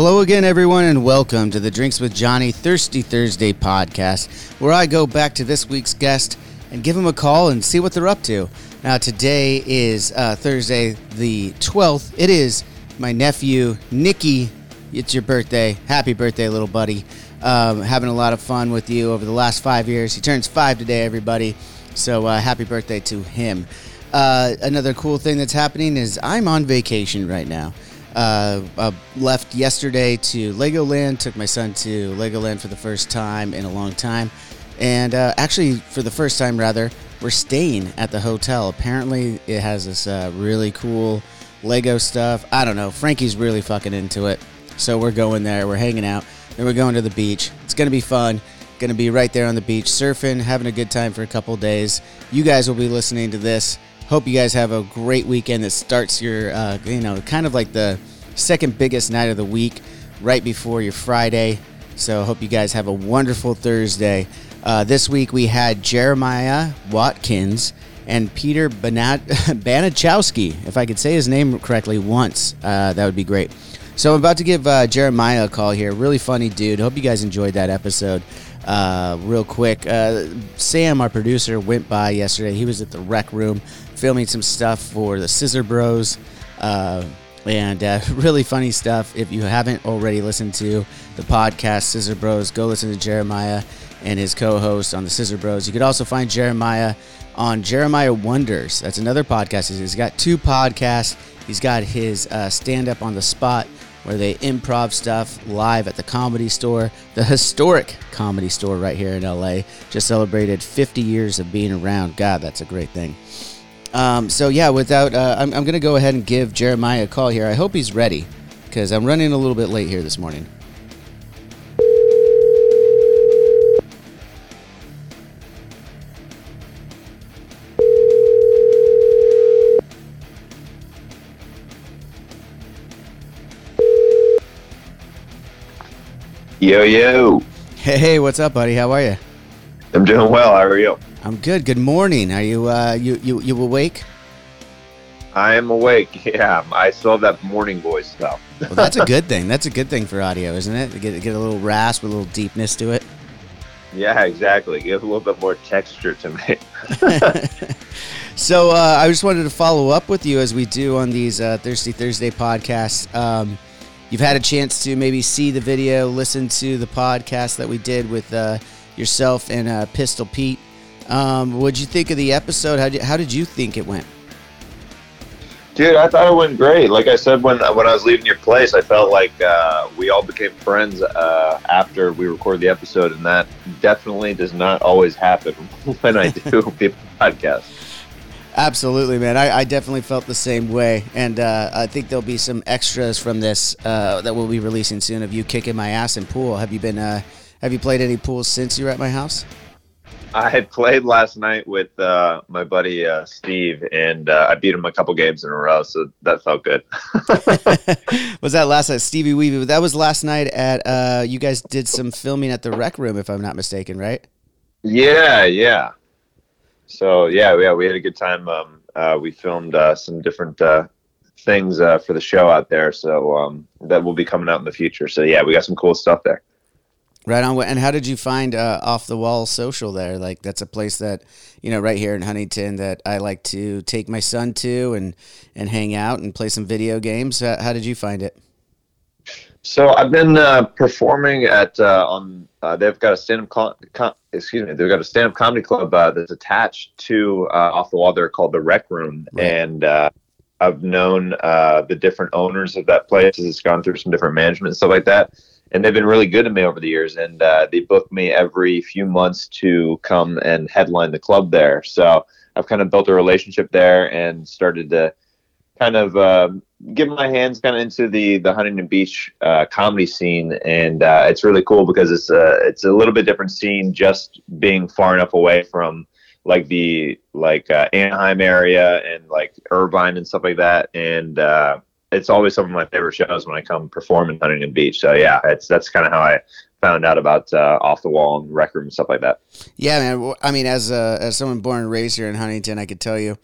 Hello again, everyone, and welcome to the Drinks with Johnny Thirsty Thursday podcast, where I go back to this week's guest and give them a call and see what they're up to. Now, today is uh, Thursday, the 12th. It is my nephew, Nicky. It's your birthday. Happy birthday, little buddy. Um, having a lot of fun with you over the last five years. He turns five today, everybody. So, uh, happy birthday to him. Uh, another cool thing that's happening is I'm on vacation right now. Uh, uh, left yesterday to Legoland. Took my son to Legoland for the first time in a long time, and uh, actually for the first time, rather, we're staying at the hotel. Apparently, it has this uh, really cool Lego stuff. I don't know. Frankie's really fucking into it, so we're going there. We're hanging out. Then we're going to the beach. It's gonna be fun. Gonna be right there on the beach, surfing, having a good time for a couple days. You guys will be listening to this hope you guys have a great weekend that starts your, uh, you know, kind of like the second biggest night of the week, right before your Friday. So hope you guys have a wonderful Thursday. Uh, this week we had Jeremiah Watkins and Peter Banat- Banachowski. If I could say his name correctly once, uh, that would be great. So I'm about to give uh, Jeremiah a call here. Really funny dude. Hope you guys enjoyed that episode. Uh, real quick, uh, Sam, our producer, went by yesterday. He was at the rec room filming some stuff for the Scissor Bros. Uh, and uh, really funny stuff. If you haven't already listened to the podcast Scissor Bros, go listen to Jeremiah and his co-host on the Scissor Bros. You could also find Jeremiah on Jeremiah Wonders. That's another podcast. He's got two podcasts. He's got his uh, stand-up on the spot where they improv stuff live at the comedy store, the historic comedy store right here in LA. Just celebrated 50 years of being around. God, that's a great thing. Um, so yeah, without, uh, I'm, I'm going to go ahead and give Jeremiah a call here. I hope he's ready because I'm running a little bit late here this morning. Yo, yo. Hey, hey, what's up, buddy? How are you? I'm doing well. How are you? I'm good. Good morning. Are you uh, you you you awake? I am awake. Yeah, I still have that morning voice though. Well, that's a good thing. That's a good thing for audio, isn't it? To get get a little rasp, a little deepness to it. Yeah, exactly. Give a little bit more texture to me. So uh, I just wanted to follow up with you as we do on these uh, Thirsty Thursday podcasts. Um, you've had a chance to maybe see the video, listen to the podcast that we did with uh, yourself and uh, Pistol Pete. Um, what'd you think of the episode? How did, how did you think it went? Dude, I thought it went great. Like I said when when I was leaving your place, I felt like uh, we all became friends uh, after we recorded the episode, and that definitely does not always happen when I do the podcast. Absolutely, man. I, I definitely felt the same way, and uh, I think there'll be some extras from this uh, that we'll be releasing soon of you kicking my ass in pool. Have you been? Have you played any pools since you were at my house? I had played last night with uh, my buddy uh, Steve, and uh, I beat him a couple games in a row, so that felt good. was that last night, Stevie Weavy? That was last night at. Uh, you guys did some filming at the Rec Room, if I'm not mistaken, right? Yeah, yeah. So yeah, yeah, we had a good time. Um, uh, we filmed uh, some different uh, things uh, for the show out there, so um, that will be coming out in the future. So yeah, we got some cool stuff there. Right on. And how did you find uh, Off the Wall Social there? Like that's a place that you know right here in Huntington that I like to take my son to and and hang out and play some video games. How, how did you find it? So I've been uh, performing at uh, on. Uh, they've got a stand up com- com- excuse me. They've got a stand up comedy club uh, that's attached to uh, Off the Wall. They're called the Rec Room, right. and I've known the different owners of that place. as It's gone through some different management and stuff like that and they've been really good to me over the years. And uh, they book me every few months to come and headline the club there. So I've kind of built a relationship there and started to kind of uh, get my hands kind of into the the Huntington Beach uh, comedy scene, and uh, it's really cool because it's a it's a little bit different scene just being far enough away from like the like uh, Anaheim area and like Irvine and stuff like that, and uh, it's always some of my favorite shows when I come perform in Huntington Beach. So yeah, it's that's kind of how I found out about uh, off the wall and rec room and stuff like that. Yeah, man. I mean, as uh, as someone born and raised here in Huntington, I could tell you,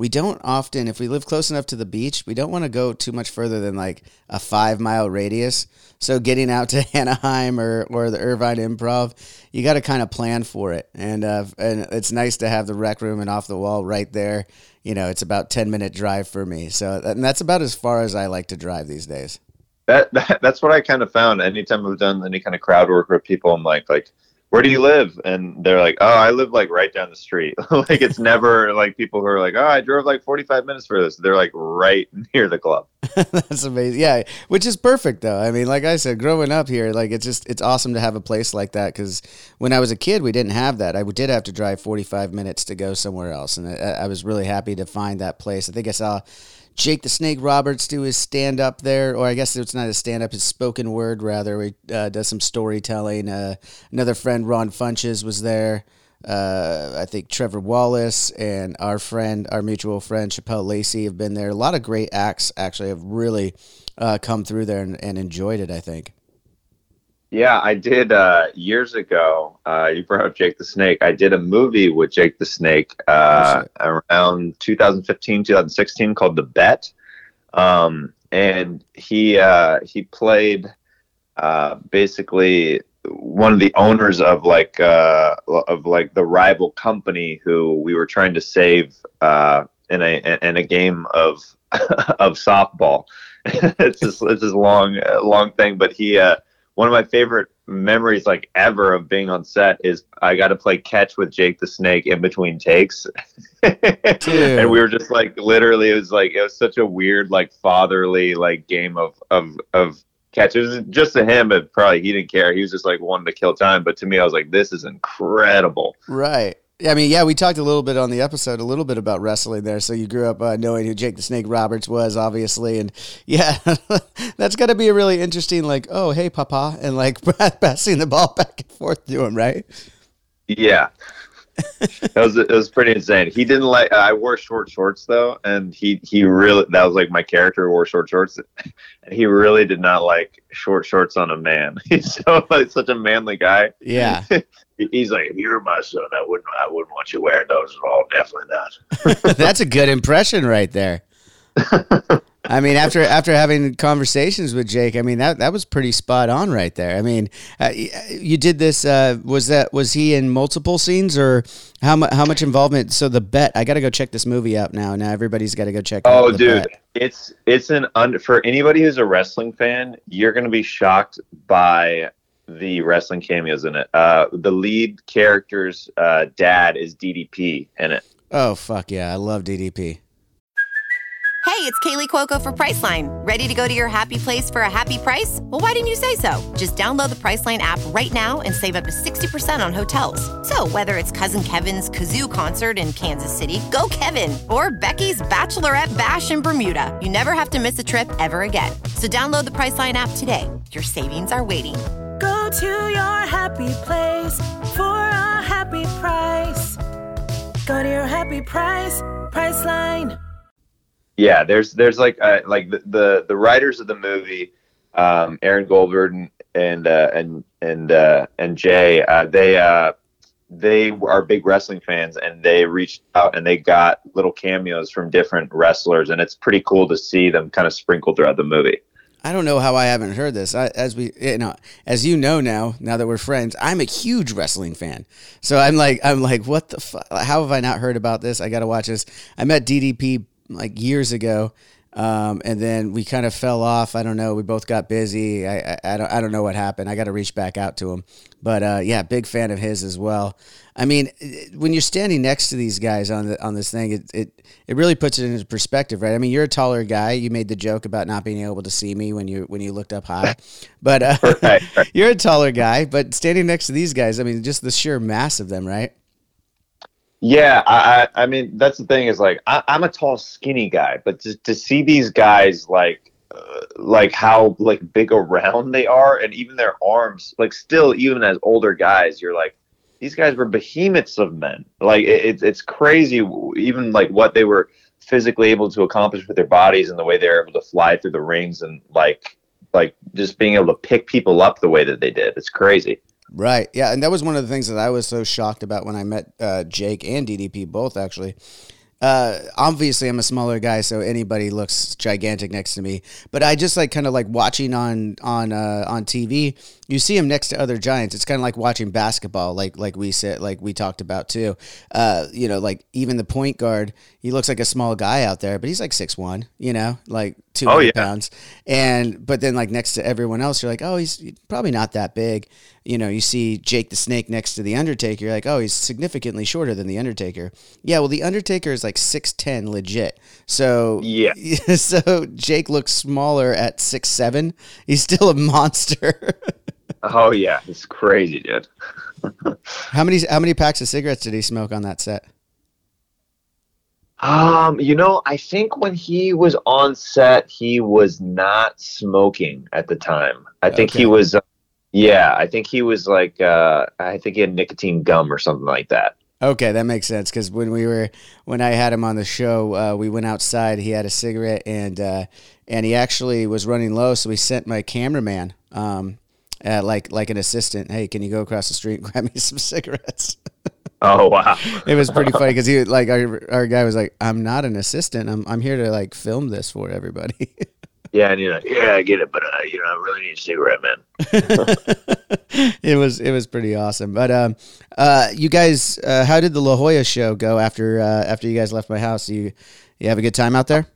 we don't often, if we live close enough to the beach, we don't want to go too much further than like a five mile radius. So getting out to Anaheim or or the Irvine Improv, you got to kind of plan for it, and uh, and it's nice to have the rec room and off the wall right there you know, it's about 10 minute drive for me. So and that's about as far as I like to drive these days. That, that that's what I kind of found. Anytime I've done any kind of crowd work with people, I'm like, like, where do you live? And they're like, oh, I live like right down the street. like it's never like people who are like, oh, I drove like 45 minutes for this. They're like right near the club. That's amazing. Yeah, which is perfect though. I mean, like I said, growing up here, like it's just it's awesome to have a place like that because when I was a kid, we didn't have that. I did have to drive 45 minutes to go somewhere else, and I, I was really happy to find that place. I think I saw Jake the Snake Roberts do his stand up there, or I guess it's not a stand up, his spoken word rather. He uh, does some storytelling. Uh, another friend, Ron Funches, was there. Uh, I think Trevor Wallace and our friend, our mutual friend Chappelle Lacey have been there. A lot of great acts actually have really uh, come through there and, and enjoyed it. I think. Yeah, I did uh, years ago. Uh, you brought up Jake the Snake. I did a movie with Jake the Snake uh, around 2015, 2016 called The Bet. Um, and he uh, he played uh, basically one of the owners of like uh, of like the rival company who we were trying to save in a in a game of of softball. it's just it's this long long thing, but he one of my favorite memories like ever of being on set is I got to play catch with Jake the Snake in between takes. and we were just like literally it was like it was such a weird like fatherly like game of of of catch. It was just to him, but probably he didn't care. He was just like wanting to kill time. But to me, I was like, this is incredible. Right. I mean, yeah, we talked a little bit on the episode, a little bit about wrestling there. So you grew up uh, knowing who Jake the Snake Roberts was, obviously, and yeah, that's got to be a really interesting, like, oh, hey, Papa, and like passing the ball back and forth to him, right? Yeah, it was it was pretty insane. He didn't like. I wore short shorts though, and he he really that was like my character wore short shorts, and he really did not like short shorts on a man. He's so like such a manly guy. Yeah. He's like, if you were my son, I wouldn't I wouldn't want you wearing those at all. Definitely not. That's a good impression right there. I mean, after after having conversations with Jake, I mean that that was pretty spot on right there. I mean, uh, you did this. Uh, was that was he in multiple scenes or how much how much involvement? So the bet. I got to go check this movie out now. Now everybody's got to go check. Oh, dude, bet. it's it's an un, for anybody who's a wrestling fan. You're gonna be shocked by the wrestling cameos in it. Uh, the lead character's uh, dad is DDP in it. Oh fuck yeah, I love DDP. Hey, it's Kaley Cuoco for Priceline. Ready to go to your happy place for a happy price? Well, why didn't you say so? Just download the Priceline app right now and save up to 60% on hotels. So, whether it's Cousin Kevin's Kazoo concert in Kansas City, go Kevin, or Becky's Bachelorette Bash in Bermuda, you never have to miss a trip ever again. So, download the Priceline app today. Your savings are waiting. To your happy place for a happy happy price. Go to your happy price, Priceline. Yeah, there's there's like uh, like the, the the writers of the movie, um, Aaron Goldberg and and uh, and and uh, and Jay, uh, they uh, they are big wrestling fans, and they reached out and they got little cameos from different wrestlers, and it's pretty cool to see them kind of sprinkled throughout the movie. I don't know how I haven't heard this. I, as we, you know, as you know now, now that we're friends, I'm a huge wrestling fan. So I'm like, I'm like, what the fuck? How have I not heard about this? I got to watch this. I met DDP like years ago, um, and then we kind of fell off. I don't know. We both got busy. I, I, I don't, I don't know what happened. I got to reach back out to him. But uh, yeah, big fan of his as well. I mean, when you're standing next to these guys on the on this thing, it, it it really puts it into perspective, right? I mean, you're a taller guy. You made the joke about not being able to see me when you when you looked up high, but uh, right, right. you're a taller guy. But standing next to these guys, I mean, just the sheer mass of them, right? Yeah, I, I mean that's the thing is like I, am a tall, skinny guy, but to, to see these guys like uh, like how like big around they are, and even their arms, like still even as older guys, you're like these guys were behemoths of men. Like it, it's crazy, even like what they were physically able to accomplish with their bodies and the way they're able to fly through the rings and like like just being able to pick people up the way that they did. It's crazy. Right. Yeah, and that was one of the things that I was so shocked about when I met uh, Jake and DDP both actually uh, obviously I'm a smaller guy, so anybody looks gigantic next to me. But I just like kind of like watching on on uh, on TV. You see him next to other giants. It's kind of like watching basketball, like like we said, like we talked about too. Uh, you know, like even the point guard, he looks like a small guy out there, but he's like six one. You know, like two hundred oh, yeah. pounds. And but then like next to everyone else, you're like, oh, he's probably not that big you know, you see Jake the Snake next to the Undertaker, you're like, oh, he's significantly shorter than the Undertaker. Yeah, well, the Undertaker is like six ten, legit. So yeah, so Jake looks smaller at six seven. He's still a monster. oh yeah, it's crazy, dude. how many how many packs of cigarettes did he smoke on that set? Um, you know, I think when he was on set, he was not smoking at the time. I think okay. he was uh, yeah, I think he was like, uh, I think he had nicotine gum or something like that. Okay, that makes sense because when we were when I had him on the show, uh, we went outside. He had a cigarette and uh, and he actually was running low, so we sent my cameraman, um, uh, like like an assistant. Hey, can you go across the street and grab me some cigarettes? Oh wow! it was pretty funny because he like our our guy was like, "I'm not an assistant. I'm I'm here to like film this for everybody." Yeah, and you're like, yeah, I get it, but uh, you know, I really need a cigarette, man. it was it was pretty awesome. But um, uh, you guys, uh, how did the La Jolla show go after uh, after you guys left my house? You you have a good time out there,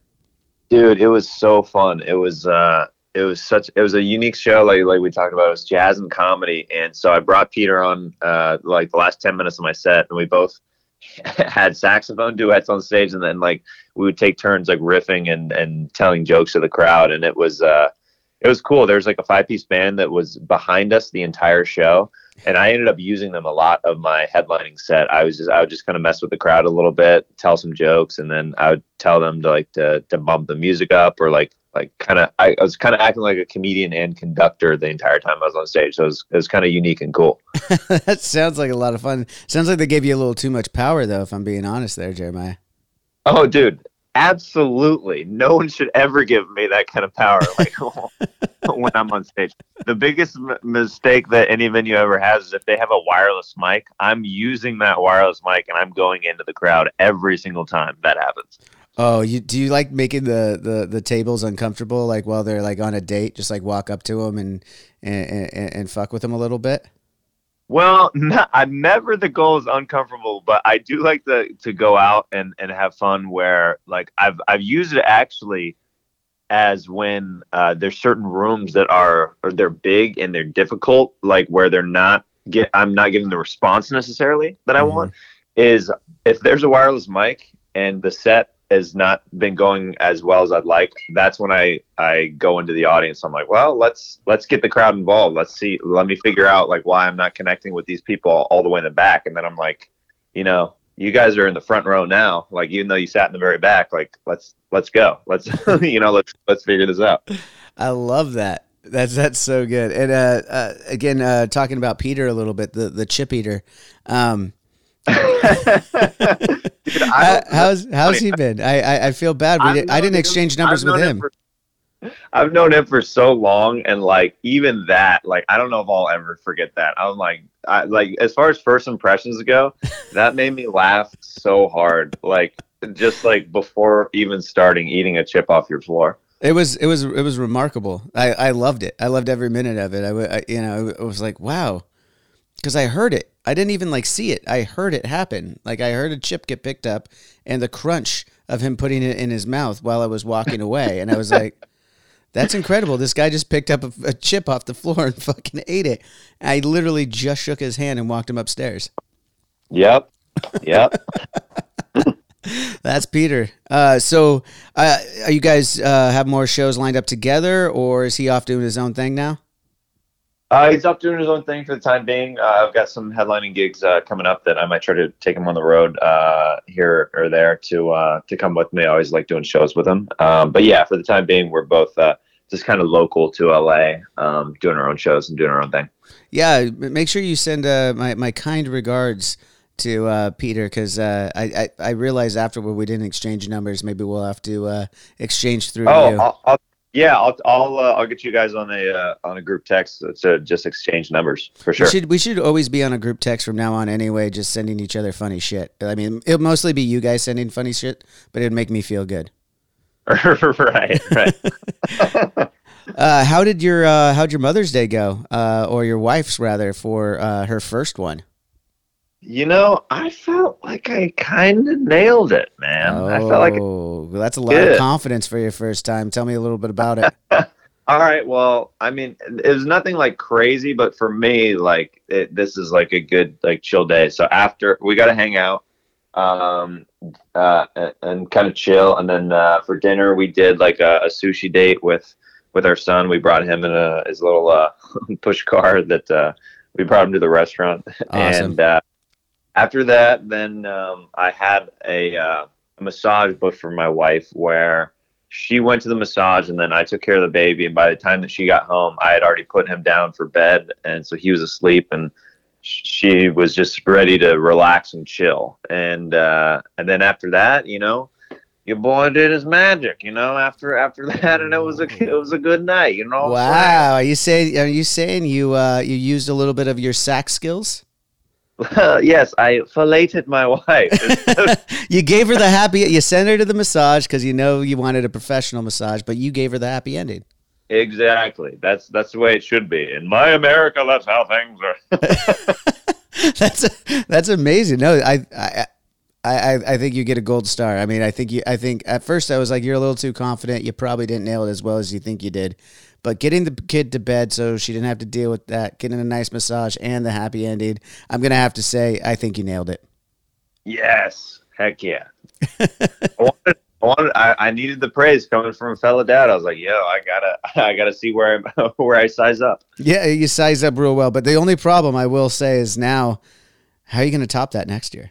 dude. It was so fun. It was uh, it was such it was a unique show. Like like we talked about, it was jazz and comedy, and so I brought Peter on uh, like the last ten minutes of my set, and we both had saxophone duets on stage, and then like we would take turns like riffing and and telling jokes to the crowd, and it was uh, it was cool. There's like a five piece band that was behind us the entire show, and I ended up using them a lot of my headlining set. I was just I would just kind of mess with the crowd a little bit, tell some jokes, and then I would tell them to like to to bump the music up or like like kind of I, I, was kind of acting like a comedian and conductor the entire time I was on stage. So it was, it was kind of unique and cool. that sounds like a lot of fun. Sounds like they gave you a little too much power though, if I'm being honest there, Jeremiah. Oh, dude, absolutely. No one should ever give me that kind of power like when I'm on stage. The biggest m- mistake that any venue ever has is if they have a wireless mic, I'm using that wireless mic and I'm going into the crowd every single time that happens. Oh, you do you like making the, the, the tables uncomfortable, like while they're like on a date, just like walk up to them and and, and, and fuck with them a little bit? Well, no, I'm never the goal is uncomfortable, but I do like to to go out and and have fun. Where like I've I've used it actually as when uh, there's certain rooms that are or they're big and they're difficult, like where they're not get I'm not getting the response necessarily that I mm-hmm. want. Is if there's a wireless mic and the set has not been going as well as I'd like, that's when I I go into the audience. I'm like, well, let's let's get the crowd involved. Let's see. Let me figure out like why I'm not connecting with these people all the way in the back. And then I'm like, you know, you guys are in the front row now. Like even though you sat in the very back, like let's let's go. Let's you know let's let's figure this out. I love that. That's that's so good. And uh, uh, again, uh, talking about Peter a little bit, the the chip eater. Um, Dude, how- how's how's he been? I I, I feel bad. We did, I didn't exchange numbers with him. for- I've known him for so long, and like even that, like I don't know if I'll ever forget that. I'm like, I, like as far as first impressions go, that made me laugh so hard. Like just like before even starting eating a chip off your floor. It was it was it was remarkable. I, I loved it. I loved every minute of it. I, I- you know I was like wow, because I heard it. I didn't even like see it. I heard it happen. Like I heard a chip get picked up and the crunch of him putting it in his mouth while I was walking away, and I was like. That's incredible. This guy just picked up a, a chip off the floor and fucking ate it. I literally just shook his hand and walked him upstairs. Yep, yep. That's Peter. Uh, so, uh, are you guys uh, have more shows lined up together, or is he off doing his own thing now? Uh, he's up doing his own thing for the time being. Uh, I've got some headlining gigs uh, coming up that I might try to take him on the road uh, here or there to uh, to come with me. I always like doing shows with him. Um, but yeah, for the time being, we're both uh, just kind of local to LA, um, doing our own shows and doing our own thing. Yeah, make sure you send uh, my my kind regards to uh, Peter because uh, I, I I realized afterward we didn't exchange numbers. Maybe we'll have to uh, exchange through Oh, you. I'll, I'll, yeah, I'll I'll uh, I'll get you guys on a uh, on a group text to just exchange numbers for sure. We should we should always be on a group text from now on anyway, just sending each other funny shit. I mean, it'll mostly be you guys sending funny shit, but it'd make me feel good. right, right. Uh, how did your uh, how'd your Mother's Day go, uh, or your wife's rather, for uh, her first one? You know, I felt like I kind of nailed it, man. I felt like Oh, well, that's a lot of confidence for your first time. Tell me a little bit about it. All right. Well, I mean, it was nothing like crazy, but for me, like it, this is like a good like chill day. So after we got to hang out, um, uh, and, and kind of chill, and then uh, for dinner we did like a, a sushi date with with our son. We brought him in a his little uh, push car that uh, we brought him to the restaurant, Awesome. and uh, after that, then um, I had a, uh, massage booked for my wife where she went to the massage and then I took care of the baby. And by the time that she got home, I had already put him down for bed. And so he was asleep and she was just ready to relax and chill. And, uh, and then after that, you know, your boy did his magic, you know, after, after that. And it was a, it was a good night, you know. wow, are you saying are you saying you uh, you used a little bit of your sack skills? yes, I filleted my wife. you gave her the happy. You sent her to the massage because you know you wanted a professional massage, but you gave her the happy ending. exactly. That's, that's the way it should be. In my America, that's how things are. that's that's amazing. No, I I. I, I- I think you get a gold star. I mean, I think you. I think at first I was like, you're a little too confident. You probably didn't nail it as well as you think you did. But getting the kid to bed so she didn't have to deal with that, getting a nice massage and the happy ending, I'm gonna have to say, I think you nailed it. Yes, heck yeah. I wanted, I, wanted I, I needed the praise coming from a fellow dad. I was like, yo, I gotta, I gotta see where I, where I size up. Yeah, you size up real well. But the only problem I will say is now, how are you gonna top that next year?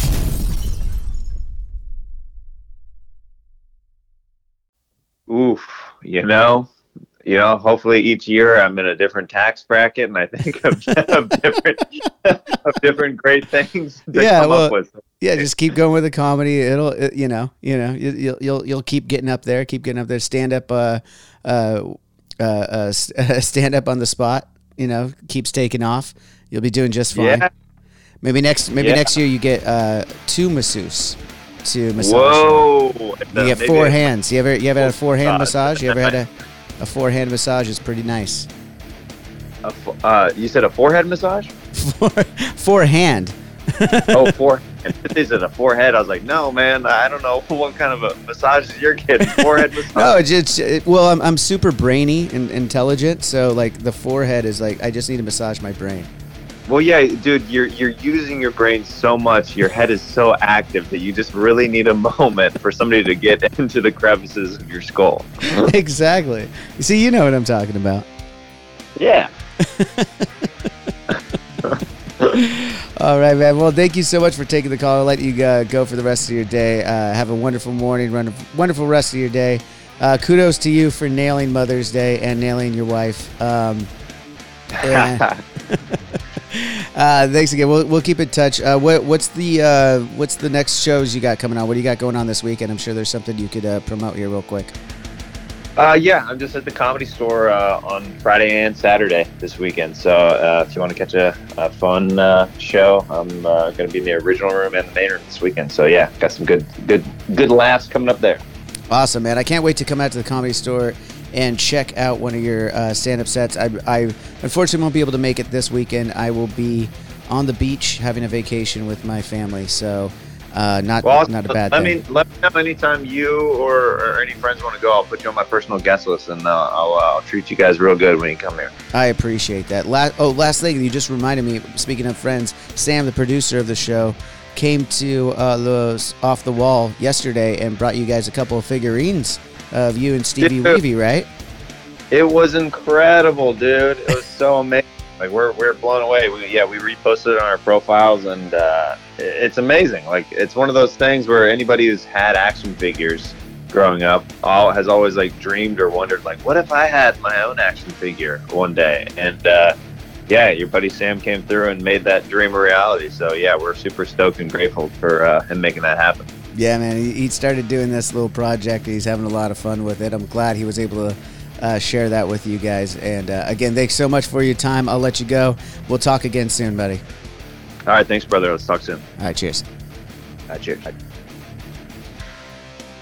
Oof, you know, you know. Hopefully, each year I'm in a different tax bracket, and I think of, of different, of different great things to Yeah, come well, up with. Yeah, just keep going with the comedy. It'll, it, you know, you know, you, you'll you'll you'll keep getting up there, keep getting up there. Stand up, uh, uh, uh, uh stand up on the spot. You know, keeps taking off. You'll be doing just fine. Yeah. Maybe next, maybe Yeah. next year you get uh two masseuse to massage. Whoa! You get four hands. You ever you ever had a four hand massage. You ever had a a four hand massage? Is pretty nice. A uh, you said a forehead massage? Four four hand. oh, four. They said a forehead. I was like, no, man, I don't know what kind of a massage you're getting. Forehead massage. No, it's, it's it, well, I'm, I'm super brainy and intelligent, so like the forehead is like I just need to massage my brain. Well, yeah, dude, you're you're using your brain so much. Your head is so active that you just really need a moment for somebody to get into the crevices of your skull. exactly. See, you know what I'm talking about. Yeah. All right, man. Well, thank you so much for taking the call. I'll let you uh, go for the rest of your day. Uh, have a wonderful morning, run wonderful rest of your day. Uh, kudos to you for nailing Mother's Day and nailing your wife. Um, and- uh, thanks again. We'll, we'll keep in touch. Uh, what, what's the uh, what's the next shows you got coming on? What do you got going on this weekend? I'm sure there's something you could uh, promote here real quick. Uh, yeah, I'm just at the comedy store uh, on Friday and Saturday this weekend. So uh, if you want to catch a, a fun uh, show, I'm uh, going to be in the original room and the main room this weekend. So yeah, got some good, good, good laughs coming up there. Awesome, man. I can't wait to come out to the comedy store and check out one of your uh, stand-up sets. I, I unfortunately won't be able to make it this weekend. I will be on the beach having a vacation with my family, so uh, not Well, not a bad let thing. me let me know anytime you or, or any friends want to go. I'll put you on my personal guest list, and uh, I'll, uh, I'll treat you guys real good when you come here. I appreciate that. Last, oh, last thing, you just reminded me. Speaking of friends, Sam, the producer of the show, came to uh, Los off the wall yesterday and brought you guys a couple of figurines of you and Stevie Dude. Weavy, right? It was incredible, dude. It was so amazing. Like we're we're blown away. We, yeah, we reposted it on our profiles, and uh, it's amazing. Like it's one of those things where anybody who's had action figures growing up all has always like dreamed or wondered, like, what if I had my own action figure one day? And uh, yeah, your buddy Sam came through and made that dream a reality. So yeah, we're super stoked and grateful for uh, him making that happen. Yeah, man. He, he started doing this little project. He's having a lot of fun with it. I'm glad he was able to uh, share that with you guys. And uh, again, thanks so much for your time. I'll let you go. We'll talk again soon, buddy. All right, thanks, brother. Let's talk soon. All right, cheers. All right, cheers.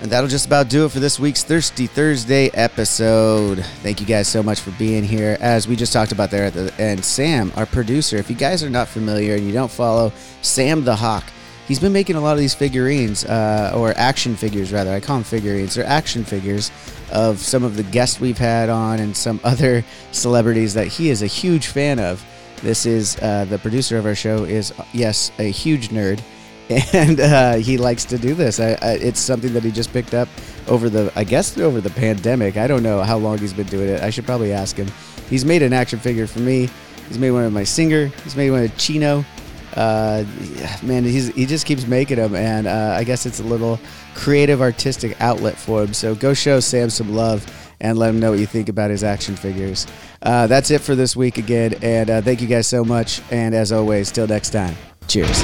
And that'll just about do it for this week's Thirsty Thursday episode. Thank you guys so much for being here. As we just talked about there at the end, Sam, our producer, if you guys are not familiar and you don't follow Sam the Hawk, he's been making a lot of these figurines, uh, or action figures rather. I call them figurines. They're action figures of some of the guests we've had on and some other celebrities that he is a huge fan of. This is uh, the producer of our show is yes a huge nerd and uh, he likes to do this. I, I, it's something that he just picked up over the, I guess, over the pandemic. I don't know how long he's been doing it. I should probably ask him. He's made an action figure for me. He's made one of my singer. He's made one of Chino. Uh, man, he's he just keeps making them, and uh, I guess it's a little creative, artistic outlet for him. So go show Sam some love and let him know what you think about his action figures. Uh, that's it for this week again, and uh, thank you guys so much. And as always, till next time, cheers.